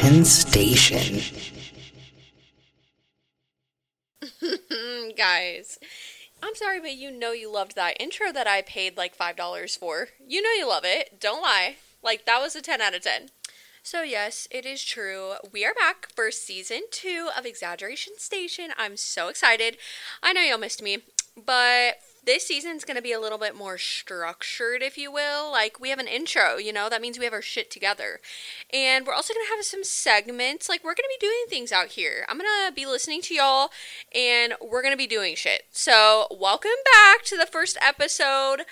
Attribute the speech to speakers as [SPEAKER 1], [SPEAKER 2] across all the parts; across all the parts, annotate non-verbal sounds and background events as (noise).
[SPEAKER 1] Exaggeration Station. (laughs)
[SPEAKER 2] Guys, I'm sorry, but you know you loved that intro that I paid like $5 for. You know you love it. Don't lie. Like, that was a 10 out of 10. So, yes, it is true. We are back for season two of Exaggeration Station. I'm so excited. I know y'all missed me, but this season's going to be a little bit more structured, if you will. Like, we have an intro, you know, that means we have our shit together. And we're also going to have some segments. Like, we're going to be doing things out here. I'm going to be listening to y'all, and we're going to be doing shit. So, welcome back to the first episode.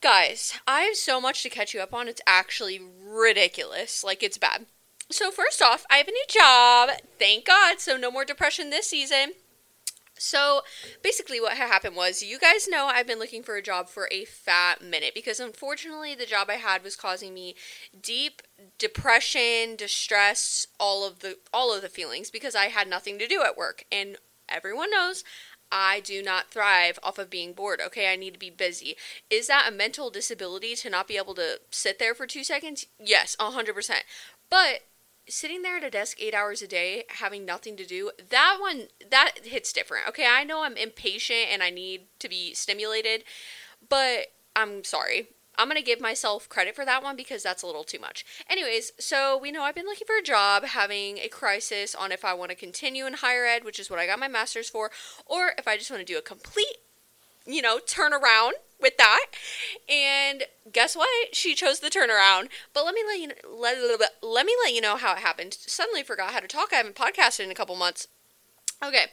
[SPEAKER 2] Guys, I have so much to catch you up on. It's actually ridiculous. Like, it's bad. So, first off, I have a new job. Thank God. So, no more depression this season. So basically, what happened was, you guys know I've been looking for a job for a fat minute because unfortunately, the job I had was causing me deep depression, distress, all of the all of the feelings because I had nothing to do at work, and everyone knows. I do not thrive off of being bored. Okay, I need to be busy. Is that a mental disability to not be able to sit there for two seconds? Yes, 100%. But sitting there at a desk eight hours a day having nothing to do that one that hits different. Okay i know i'm impatient and i need to be stimulated but i'm sorry. I'm gonna give myself credit for that one because that's a little too much. Anyways so we know i've been looking for a job having a crisis on if i want to continue in higher ed which is what i got my master's for or if i just want to do a complete you know turn around with that. And guess what? She chose the turnaround. But let me let you let, let me let you know how it happened. Suddenly forgot how to talk. I haven't podcasted in a couple months. Okay.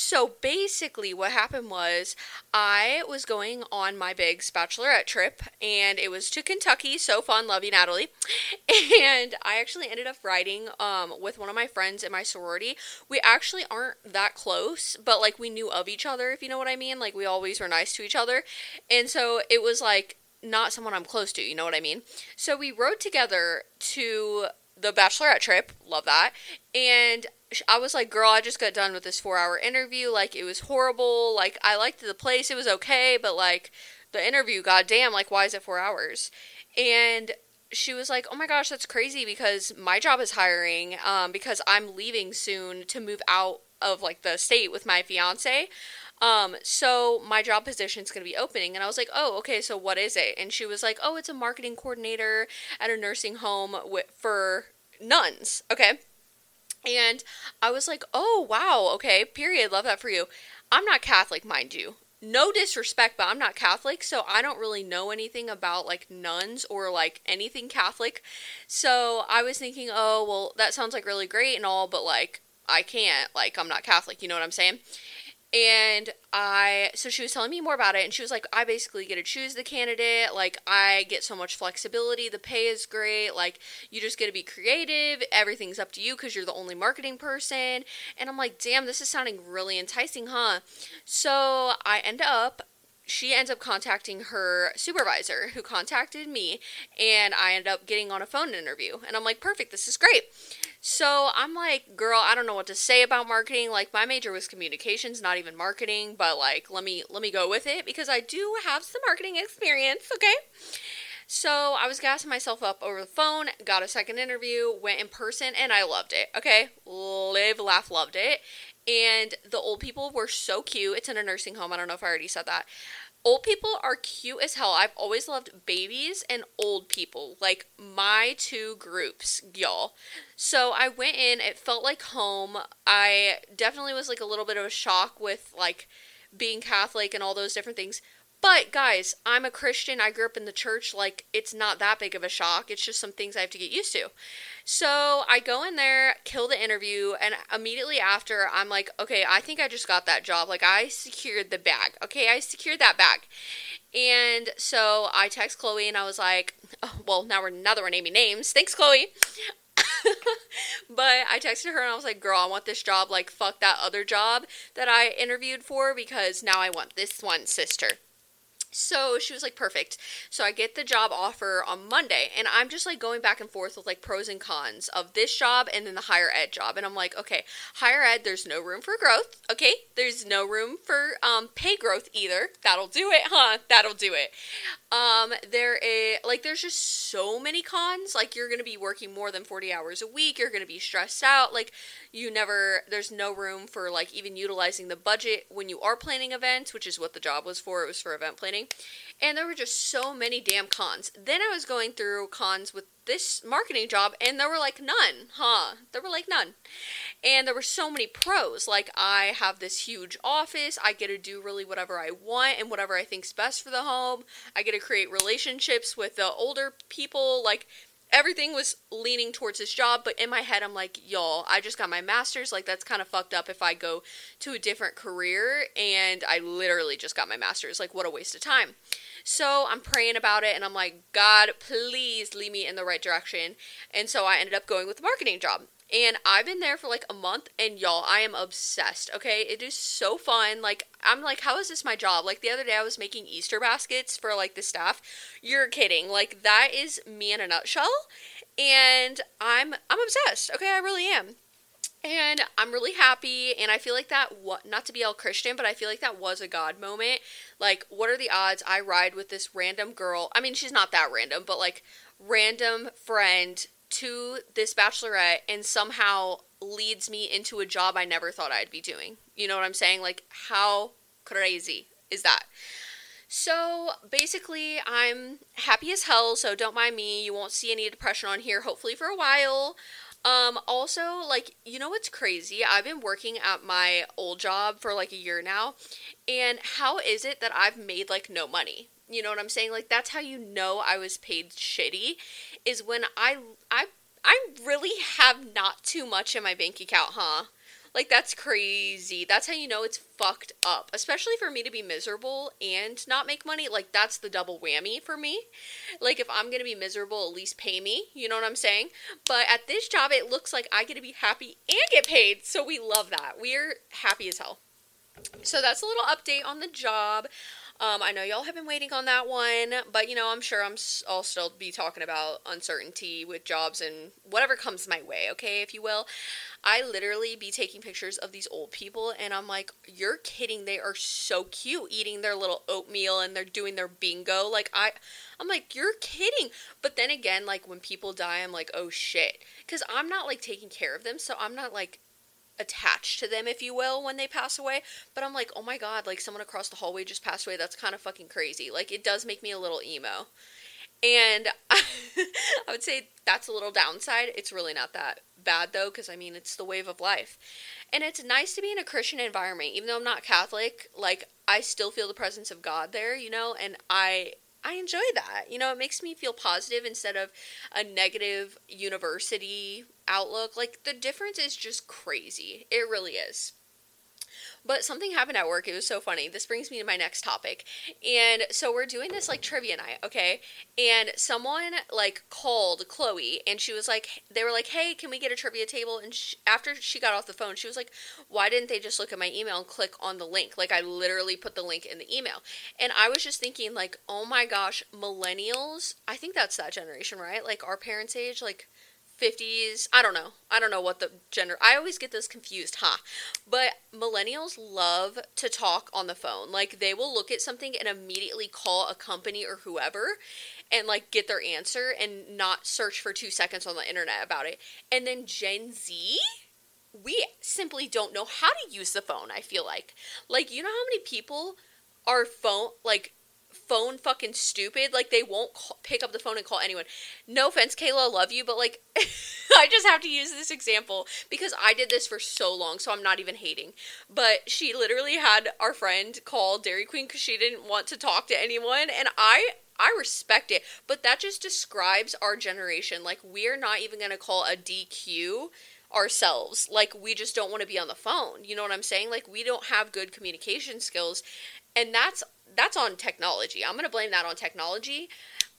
[SPEAKER 2] So basically, what happened was I was going on my big bachelorette trip, and it was to Kentucky. So fun, love you, Natalie. (laughs) And I actually ended up riding um, with one of my friends in my sorority. We actually aren't that close, but like we knew of each other, if you know what I mean. Like we always were nice to each other, and so it was like not someone I'm close to, you know what I mean? So we rode together to the bachelorette trip, love that. And I was like, girl, I just got done with this four hour interview. Like, it was horrible. Like, I liked the place, it was okay, but like, the interview, goddamn, like, why is it four hours? And she was like, oh my gosh, that's crazy because my job is hiring um, because I'm leaving soon to move out of like the state with my fiance. Um, so my job position is going to be opening. And I was like, oh, okay, so what is it? And she was like, oh, it's a marketing coordinator at a nursing home with, for nuns. Okay. And I was like, oh, wow, okay, period. Love that for you. I'm not Catholic, mind you. No disrespect, but I'm not Catholic, so I don't really know anything about like nuns or like anything Catholic. So I was thinking, oh, well, that sounds like really great and all, but like, I can't. Like, I'm not Catholic, you know what I'm saying? And I, so she was telling me more about it, and she was like, I basically get to choose the candidate. Like, I get so much flexibility. The pay is great. Like, you just get to be creative. Everything's up to you because you're the only marketing person. And I'm like, damn, this is sounding really enticing, huh? So I end up she ends up contacting her supervisor who contacted me and I end up getting on a phone interview. And I'm like perfect this is great. So I'm like girl I don't know what to say about marketing. Like my major was communications not even marketing but like let me let me go with it because I do have some marketing experience okay? So I was gassing myself up over the phone, got a second interview, went in person, and I loved it. Okay, live, laugh, loved it and the old people were so cute. It's in a nursing home. I don't know if I already said that. Old people are cute as hell. I've always loved babies and old people, like my two groups, y'all. So I went in, it felt like home. I definitely was like a little bit of a shock with like being Catholic and all those different things. But guys, I'm a Christian. I grew up in the church. Like, it's not that big of a shock. It's just some things I have to get used to. So I go in there, kill the interview, and immediately after, I'm like, okay, I think I just got that job. Like, I secured the bag. Okay, I secured that bag. And so I text Chloe and I was like, oh, well, now we're that we're naming names. Thanks, Chloe. (laughs) but I texted her and I was like, girl, I want this job. Like, fuck that other job that I interviewed for because now I want this one, sister. So she was like, perfect. So I get the job offer on Monday, and I'm just like going back and forth with like pros and cons of this job and then the higher ed job. And I'm like, okay, higher ed, there's no room for growth. Okay, there's no room for um, pay growth either. That'll do it, huh? That'll do it. Um, there is like there's just so many cons. Like you're gonna be working more than 40 hours a week. You're gonna be stressed out. Like you never. There's no room for like even utilizing the budget when you are planning events, which is what the job was for. It was for event planning and there were just so many damn cons. Then I was going through cons with this marketing job, and there were like none, huh? There were like none. And there were so many pros. Like, I have this huge office, I get to do really whatever I want and whatever I think's best for the home. I get to create relationships with the older people. Like, everything was leaning towards this job, but in my head, I'm like, y'all, I just got my master's. Like, that's kind of fucked up if I go to a different career and I literally just got my master's. Like, what a waste of time. So I'm praying about it and I'm like, God, please lead me in the right direction. And so I ended up going with the marketing job. And I've been there for like a month, and y'all, I am obsessed. Okay, it is so fun. Like, I'm like, how is this my job? Like, the other day I was making Easter baskets for like the staff. You're kidding. Like, that is me in a nutshell. And I'm I'm obsessed. Okay, I really am. And I'm really happy, and I feel like that, not to be all Christian, but I feel like that was a God moment. Like, what are the odds I ride with this random girl? I mean, she's not that random, but like, random friend to this bachelorette and somehow leads me into a job I never thought I'd be doing. You know what I'm saying? Like, how crazy is that? So basically, I'm happy as hell, so don't mind me. You won't see any depression on here, hopefully, for a while. Um, also, like, you know what's crazy? I've been working at my old job for like a year now, and how is it that I've made like no money? You know what I'm saying? Like, that's how you know I was paid shitty, is when I, I, I really have not too much in my bank account, huh? Like that's crazy. That's how you know it's fucked up. Especially for me to be miserable and not make money. Like that's the double whammy for me. Like if I'm going to be miserable, at least pay me. You know what I'm saying? But at this job it looks like I get to be happy and get paid. So we love that. We're happy as hell. So that's a little update on the job. Um, I know y'all have been waiting on that one, but you know, I'm sure I'm I'll still be talking about uncertainty with jobs and whatever comes my way, okay, if you will. I literally be taking pictures of these old people and I'm like, you're kidding, they are so cute eating their little oatmeal and they're doing their bingo. Like I I'm like, you're kidding. But then again, like when people die, I'm like, oh shit. Cause I'm not like taking care of them, so I'm not like attached to them, if you will, when they pass away. But I'm like, oh my god, like someone across the hallway just passed away. That's kind of fucking crazy. Like it does make me a little emo. And (laughs) I would say that's a little downside. It's really not that bad though, because I mean, it's the wave of life. And it's nice to be in a Christian environment, even though I'm not Catholic. Like, I still feel the presence of God there, you know, and I I enjoy that. You know, it makes me feel positive instead of a negative university outlook. Like the difference is just crazy. It really is. But something happened at work. It was so funny. This brings me to my next topic. And so we're doing this like trivia night, okay? And someone like called Chloe and she was like, they were like, hey, can we get a trivia table? And she, after she got off the phone, she was like, why didn't they just look at my email and click on the link? Like I literally put the link in the email. And I was just thinking, like, oh my gosh, millennials, I think that's that generation, right? Like our parents' age, like 50s. I don't know. I don't know what the gender. I always get this confused, huh? But millennials love to talk on the phone. Like they will look at something and immediately call a company or whoever and like get their answer and not search for 2 seconds on the internet about it. And then Gen Z we simply don't know how to use the phone, I feel like. Like you know how many people are phone like phone fucking stupid. Like they won't call, pick up the phone and call anyone. No offense, Kayla, I love you, but like (laughs) I just have to use this example because I did this for so long, so I'm not even hating. But she literally had our friend call Dairy Queen because she didn't want to talk to anyone, and I I respect it, but that just describes our generation. Like we're not even gonna call a DQ ourselves. Like we just don't want to be on the phone. You know what I'm saying? Like we don't have good communication skills. And that's that's on technology. I'm going to blame that on technology.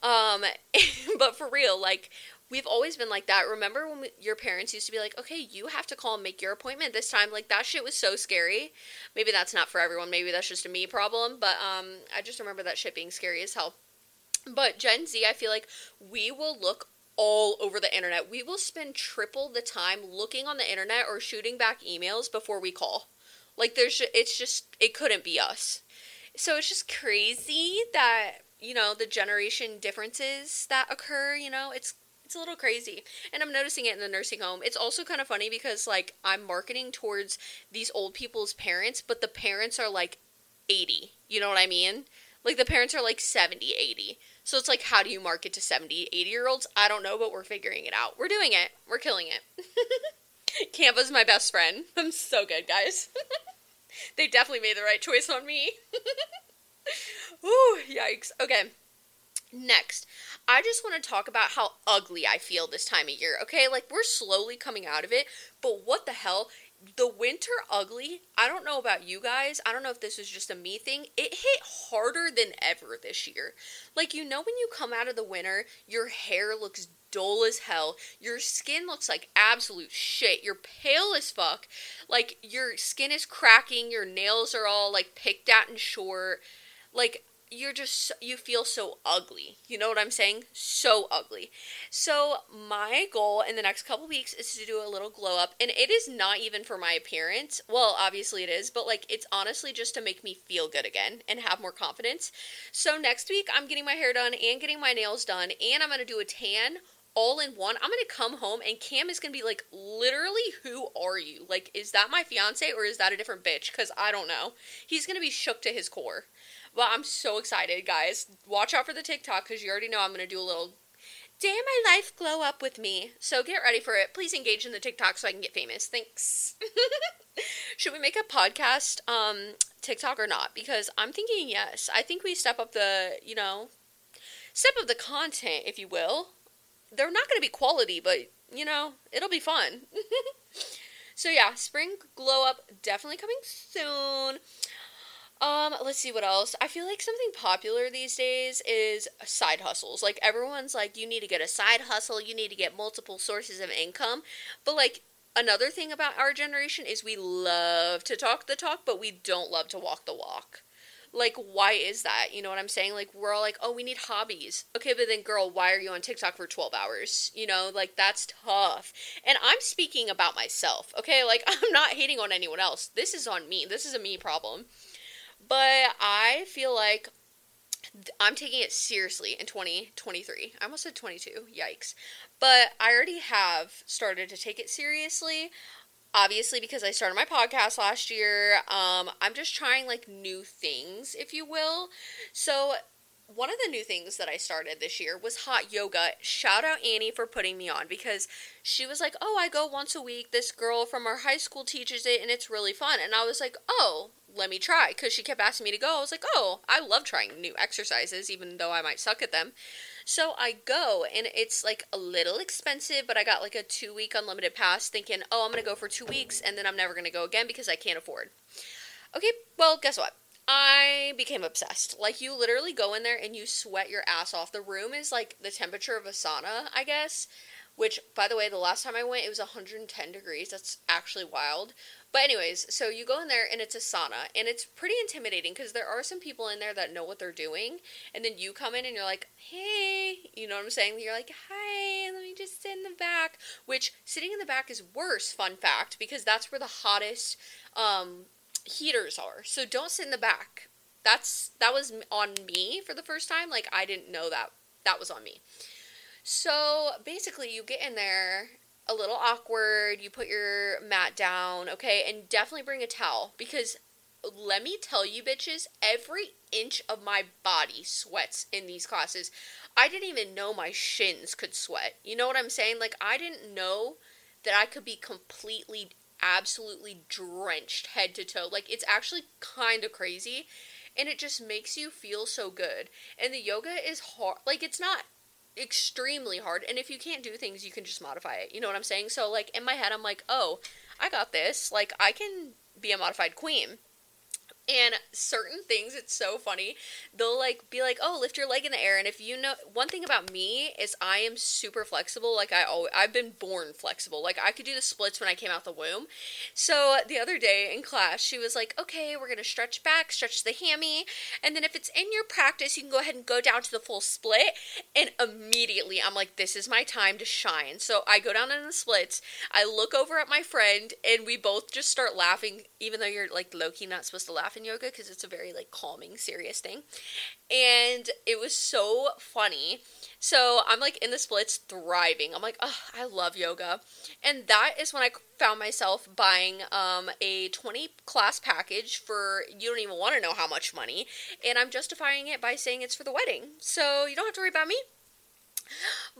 [SPEAKER 2] Um, (laughs) but for real, like we've always been like that. Remember when we, your parents used to be like, "Okay, you have to call and make your appointment this time." Like that shit was so scary. Maybe that's not for everyone. Maybe that's just a me problem. But um, I just remember that shit being scary as hell. But Gen Z, I feel like we will look all over the internet. We will spend triple the time looking on the internet or shooting back emails before we call. Like there's it's just it couldn't be us. So it's just crazy that, you know, the generation differences that occur, you know, it's it's a little crazy. And I'm noticing it in the nursing home. It's also kind of funny because like I'm marketing towards these old people's parents, but the parents are like 80. You know what I mean? Like the parents are like 70, 80. So it's like, how do you market to 70, 80 year olds? I don't know, but we're figuring it out. We're doing it. We're killing it. (laughs) Canva's my best friend. (laughs) I'm so good, guys. (laughs) they definitely made the right choice on me. (laughs) Ooh, yikes. Okay. Next, I just want to talk about how ugly I feel this time of year. Okay, like we're slowly coming out of it, but what the hell? The winter ugly, I don't know about you guys. I don't know if this is just a me thing. It hit harder than ever this year. Like, you know, when you come out of the winter, your hair looks dull as hell. Your skin looks like absolute shit. You're pale as fuck. Like, your skin is cracking. Your nails are all, like, picked out and short. Like, you're just you feel so ugly. You know what I'm saying? So ugly. So my goal in the next couple weeks is to do a little glow up and it is not even for my appearance. Well, obviously it is, but like it's honestly just to make me feel good again and have more confidence. So next week I'm getting my hair done and getting my nails done and I'm going to do a tan all in one. I'm gonna come home and Cam is gonna be like, literally, who are you? Like, is that my fiance or is that a different bitch? Because I don't know. He's gonna be shook to his core. Well, I'm so excited, guys. Watch out for the TikTok because you already know I'm going to do a little day in my life glow up with me. So get ready for it. Please engage in the TikTok so I can get famous. Thanks. (laughs) Should we make a podcast um TikTok or not? Because I'm thinking yes. I think we step up the, you know, step up the content, if you will. They're not going to be quality, but you know, it'll be fun. (laughs) so yeah, spring glow up definitely coming soon. Um, let's see what else. I feel like something popular these days is side hustles. Like everyone's like you need to get a side hustle, you need to get multiple sources of income. But like another thing about our generation is we love to talk the talk, but we don't love to walk the walk. Like why is that? You know what I'm saying? Like we're all like, "Oh, we need hobbies." Okay, but then girl, why are you on TikTok for 12 hours? You know, like that's tough. And I'm speaking about myself. Okay? Like (laughs) I'm not hating on anyone else. This is on me. This is a me problem but I feel like I'm taking it seriously in 2023. I almost said 22. Yikes. But I already have started to take it seriously. Obviously, because I started my podcast last year, um, I'm just trying like new things, if you will. So, one of the new things that I started this year was hot yoga. Shout out Annie for putting me on because she was like, Oh, I go once a week. This girl from our high school teaches it and it's really fun. And I was like, Oh, let me try because she kept asking me to go. I was like, oh, I love trying new exercises, even though I might suck at them. So I go, and it's like a little expensive, but I got like a two week unlimited pass thinking, oh, I'm going to go for two weeks and then I'm never going to go again because I can't afford. Okay, well, guess what? I became obsessed. Like, you literally go in there and you sweat your ass off. The room is like the temperature of a sauna, I guess. Which, by the way, the last time I went, it was 110 degrees. That's actually wild. But anyways, so you go in there and it's a sauna and it's pretty intimidating because there are some people in there that know what they're doing and then you come in and you're like, "Hey," you know what I'm saying? You're like, "Hi, let me just sit in the back." Which sitting in the back is worse, fun fact, because that's where the hottest um, heaters are. So don't sit in the back. That's that was on me for the first time. Like I didn't know that that was on me. So basically, you get in there a little awkward. You put your mat down, okay? And definitely bring a towel because let me tell you, bitches, every inch of my body sweats in these classes. I didn't even know my shins could sweat. You know what I'm saying? Like, I didn't know that I could be completely, absolutely drenched head to toe. Like, it's actually kind of crazy. And it just makes you feel so good. And the yoga is hard. Like, it's not extremely hard. And if you can't do things, you can just modify it. You know what I'm saying? So, like, in my head, I'm like, oh, I got this. Like, I can be a modified queen. And certain things, it's so funny. They'll like be like, "Oh, lift your leg in the air." And if you know one thing about me is I am super flexible. Like I always, I've been born flexible. Like I could do the splits when I came out the womb. So the other day in class, she was like, "Okay, we're gonna stretch back, stretch the hammy, and then if it's in your practice, you can go ahead and go down to the full split." And immediately, I'm like, "This is my time to shine." So I go down in the splits. I look over at my friend, and we both just start laughing, even though you're like Loki, not supposed to laugh yoga because it's a very like calming, serious thing. And it was so funny. So I'm like in the splits thriving. I'm like, oh, I love yoga. And that is when I found myself buying um, a 20 class package for you don't even want to know how much money. And I'm justifying it by saying it's for the wedding. So you don't have to worry about me.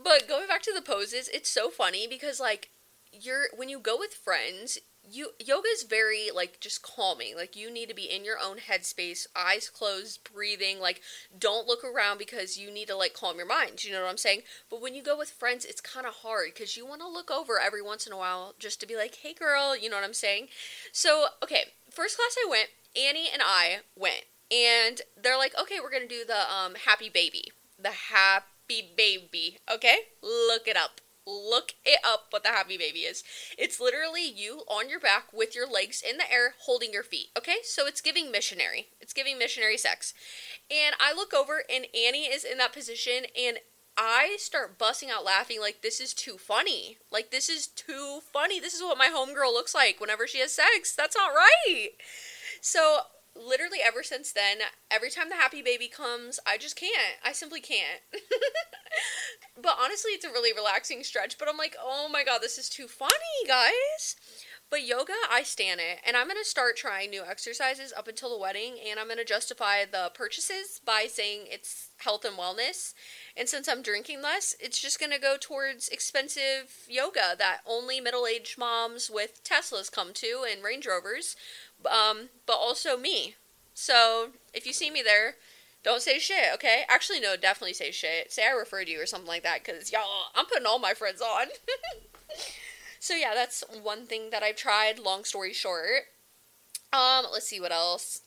[SPEAKER 2] But going back to the poses, it's so funny because like you're when you go with friends, you yoga is very like just calming. Like you need to be in your own headspace eyes closed breathing. Like don't look around because you need to like calm your mind. You know what i'm saying? But when you go with friends it's kind of hard because you want to look over every once in a while just to be like hey girl you know what i'm saying? So okay first class i went annie and i went and they're like okay we're gonna do the um happy baby. The happy baby okay? Look it up Look it up what the happy baby is. It's literally you on your back with your legs in the air holding your feet. Okay? So it's giving missionary. It's giving missionary sex. And I look over and Annie is in that position and I start busting out laughing like this is too funny. Like this is too funny. This is what my homegirl looks like whenever she has sex. That's not right. So literally ever since then, every time the happy baby comes, I just can't. I simply can't. (laughs) but honestly, it's a really relaxing stretch. But I'm like, oh my god, this is too funny, guys. But yoga, I stand it. And I'm going to start trying new exercises up until the wedding. And I'm going to justify the purchases by saying it's health and wellness. And since I'm drinking less, it's just going to go towards expensive yoga that only middle aged moms with Teslas come to and Range Rovers um, but also me. So if you see me there, don't say shit, okay? Actually, no, definitely say shit. Say I referred you or something like that, because y'all, I'm putting all my friends on. (laughs) so yeah, that's one thing that I've tried. Long story short. Um, let's see what else.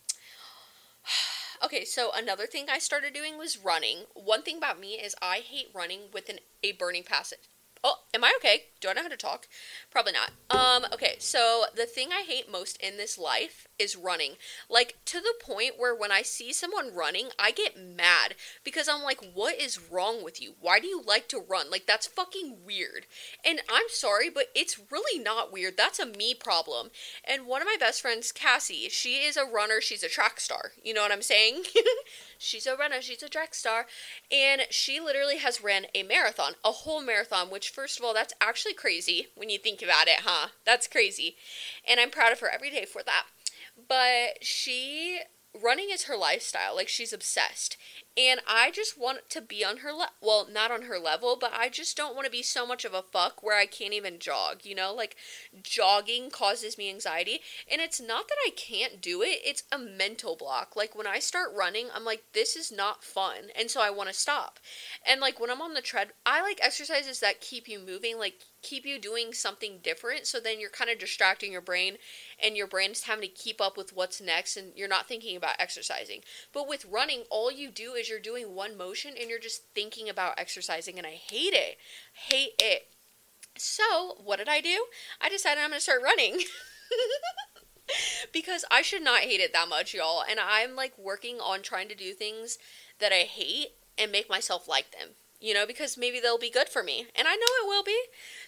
[SPEAKER 2] (sighs) okay, so another thing I started doing was running. One thing about me is I hate running with an, a burning passion. Oh, am I okay? Do I know how to talk? Probably not. Um, okay, so the thing I hate most in this life is running. Like, to the point where when I see someone running, I get mad because I'm like, what is wrong with you? Why do you like to run? Like, that's fucking weird. And I'm sorry, but it's really not weird. That's a me problem. And one of my best friends, Cassie, she is a runner, she's a track star. You know what I'm saying? (laughs) she's a runner, she's a track star. And she literally has ran a marathon, a whole marathon, which, first of all, that's actually crazy when you think about it, huh? That's crazy. And I'm proud of her every day for that. But she running is her lifestyle. Like she's obsessed. And I just want to be on her le- well, not on her level, but I just don't want to be so much of a fuck where I can't even jog, you know? Like jogging causes me anxiety, and it's not that I can't do it, it's a mental block. Like when I start running, I'm like this is not fun, and so I want to stop. And like when I'm on the tread, I like exercises that keep you moving, like keep you doing something different so then you're kind of distracting your brain and your brain is having to keep up with what's next and you're not thinking about exercising but with running all you do is you're doing one motion and you're just thinking about exercising and i hate it. Hate it. So what did i do? I decided i'm going to start running. (laughs) Because i should not hate it that much y'all and i'm like working on trying to do things that i hate and make myself like them you know, because maybe they'll be good for me. And I know it will be.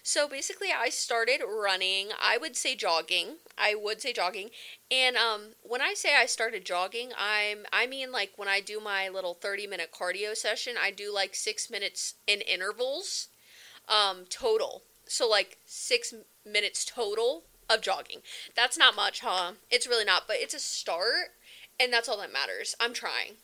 [SPEAKER 2] So basically, I started running. I would say jogging. I would say jogging. And um, when I say I started jogging, I'm I mean like when I do my little 30 minute cardio session, I do like six minutes in intervals um, total. So like six minutes total of jogging. That's not much, huh? It's really not, but it's a start, and that's all that matters. I'm trying.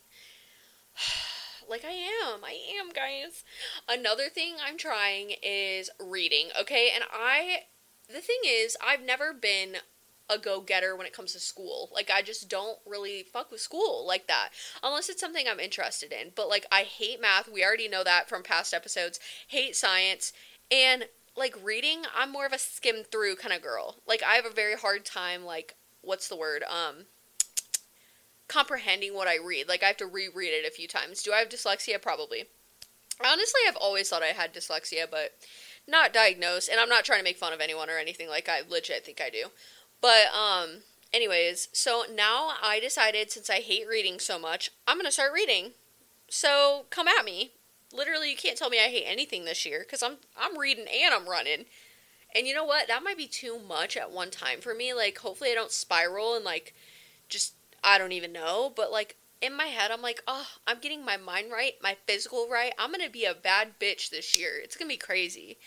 [SPEAKER 2] (sighs) Like I am. I am, guys. Another thing I'm trying is reading, okay? And I the thing is, I've never been a go-getter when it comes to school. Like I just don't really fuck with school like that unless it's something I'm interested in. But like I hate math. We already know that from past episodes. Hate science and like reading, I'm more of a skim through kind of girl. Like I have a very hard time like what's the word? Um comprehending what I read. Like I have to reread it a few times. Do I have dyslexia? Probably. Honestly, I've always thought I had dyslexia, but not diagnosed. And I'm not trying to make fun of anyone or anything. Like I legit think I do. But um, anyways, so now I decided since I hate reading so much, I'm gonna start reading. So come at me. Literally, you can't tell me I hate anything this year because I'm I'm reading and I'm running. And you know what? That might be too much at one time for me. Like, hopefully, I don't spiral and like just I don't even know. But like in my head, I'm like, oh, I'm getting my mind right, my physical right. I'm gonna be a bad bitch this year. It's gonna be crazy.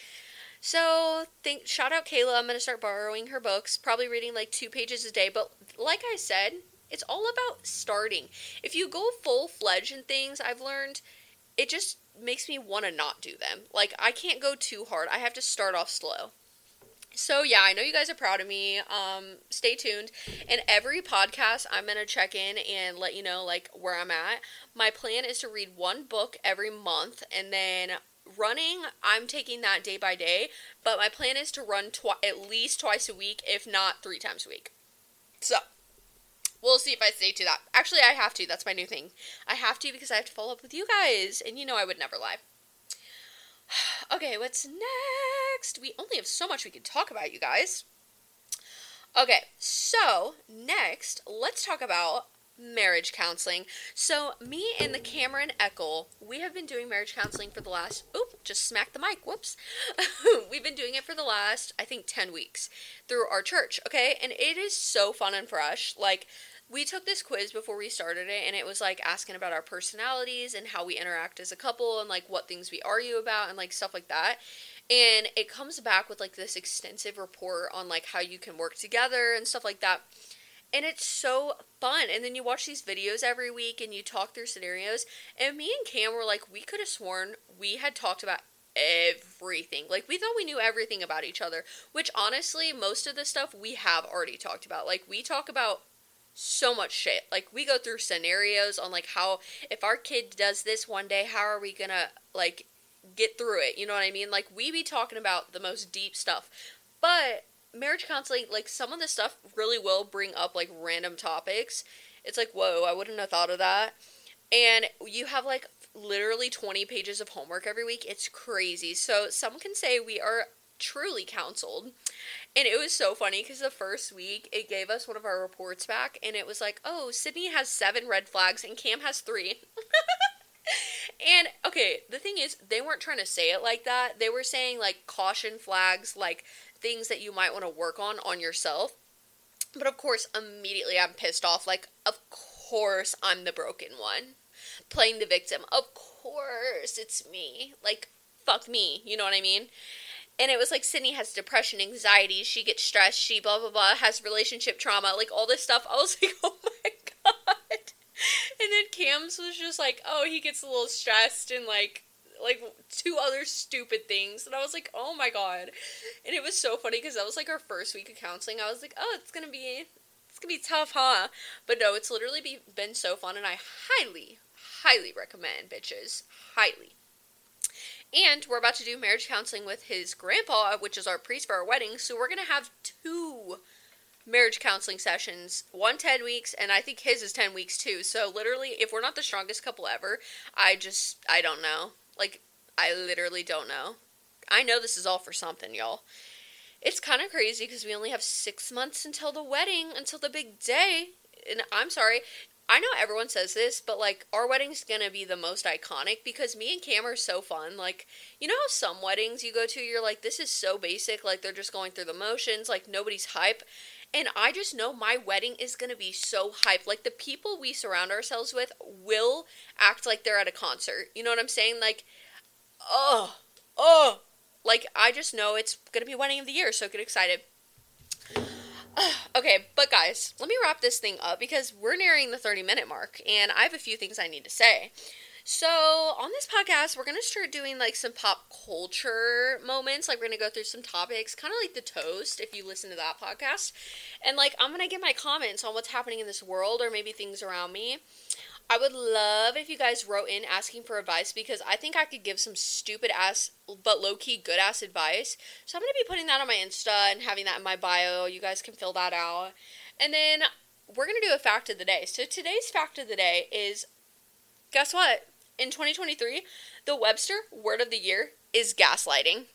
[SPEAKER 2] So, think shout out Kayla. I'm gonna start borrowing her books, probably reading like two pages a day. But like I said, it's all about starting. If you go full fledged in things, I've learned it just makes me want to not do them. Like I can't go too hard. I have to start off slow. So yeah, I know you guys are proud of me. Um, stay tuned. In every podcast, I'm gonna check in and let you know like where I'm at. My plan is to read one book every month, and then running, I'm taking that day by day. But my plan is to run at least twice a week, if not three times a week. So we'll see if I stay to that. Actually, I have to. That's my new thing. I have to because I have to follow up with you guys, and you know I would never lie. (sighs) Okay, what's next? We only have so much we can talk about, you guys. Okay, so next, let's talk about marriage counseling. So, me and the Cameron Eckel, we have been doing marriage counseling for the last, oop, just smacked the mic, whoops. (laughs) We've been doing it for the last, I think, 10 weeks through our church, okay? And it is so fun and fresh. Like, we took this quiz before we started it and it was like asking about our personalities and how we interact as a couple and like what things we argue about and like stuff like that and it comes back with like this extensive report on like how you can work together and stuff like that and it's so fun and then you watch these videos every week and you talk through scenarios and me and cam were like we could have sworn we had talked about everything. Like we thought we knew everything about each other, which honestly, most of the stuff we have already talked about. Like we talk about so much shit. Like we go through scenarios on like how if our kid does this one day, how are we gonna like get through it? You know what I mean? Like we be talking about the most deep stuff. But marriage counseling, like some of the stuff really will bring up like random topics. It's like, whoa, I wouldn't have thought of that. And you have like literally 20 pages of homework every week. It's crazy. So some can say we are truly counseled. And it was so funny because the first week it gave us one of our reports back and it was like, oh, Sydney has seven red flags and Cam has three. (laughs) and okay, the thing is, they weren't trying to say it like that. They were saying like caution flags, like things that you might want to work on on yourself. But of course, immediately I'm pissed off. Like, of course I'm the broken one. Playing the victim. Of course it's me. Like, fuck me. You know what I mean? And it was like Sydney has depression, anxiety, she gets stressed, she blah blah blah, has relationship trauma, like all this stuff. I was (laughs) like, oh my god. And then Cam's was just like, oh, he gets a little stressed and like like two other stupid things, and I was like, oh my god. And it was so funny because that was like our first week of counseling. I was like, oh, it's gonna be it's gonna be tough, huh? But no, it's literally be, been so fun, and I highly, highly recommend, bitches, highly. And we're about to do marriage counseling with his grandpa, which is our priest for our wedding. So we're going to have two marriage counseling sessions one 10 weeks and i think his is 10 weeks too. So literally if we're not the strongest couple ever i just i don't know. Like i literally don't know. I know this is all for something y'all. It's kind of crazy because we only have six months until the wedding until the big day. And i'm sorry I know everyone says this, but like our wedding's gonna be the most iconic because me and Cam are so fun. Like, you know how some weddings you go to, you're like, this is so basic, like they're just going through the motions, like nobody's hype. And I just know my wedding is gonna be so hype. Like the people we surround ourselves with will act like they're at a concert. You know what I'm saying? Like, oh, oh, like I just know it's gonna be wedding of the year, so get excited. (sighs) okay, but guys, let me wrap this thing up because we're nearing the 30 minute mark and I have a few things I need to say. So, on this podcast, we're going to start doing like some pop culture moments. Like, we're going to go through some topics, kind of like the toast, if you listen to that podcast. And, like, I'm going to get my comments on what's happening in this world or maybe things around me. I would love if you guys wrote in asking for advice because I think I could give some stupid ass but low key good ass advice. So I'm going to be putting that on my Insta and having that in my bio. You guys can fill that out. And then we're going to do a fact of the day. So today's fact of the day is guess what? In 2023, the Webster word of the year is gaslighting.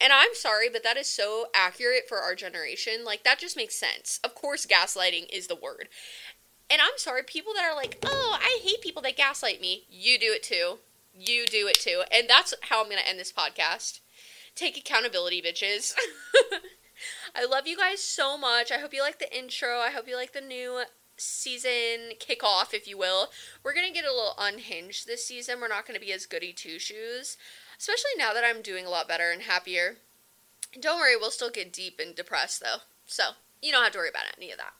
[SPEAKER 2] And I'm sorry, but that is so accurate for our generation. Like, that just makes sense. Of course, gaslighting is the word. And I'm sorry, people that are like, oh, I hate people that gaslight me. You do it too. You do it too. And that's how I'm going to end this podcast. Take accountability, bitches. (laughs) I love you guys so much. I hope you like the intro. I hope you like the new season kickoff, if you will. We're going to get a little unhinged this season. We're not going to be as goody two shoes, especially now that I'm doing a lot better and happier. Don't worry, we'll still get deep and depressed though. So, you don't have to worry about any of that.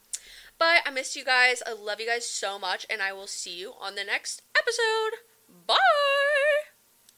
[SPEAKER 2] But I missed you guys. I love you guys so much, and I will see you on the next episode. Bye!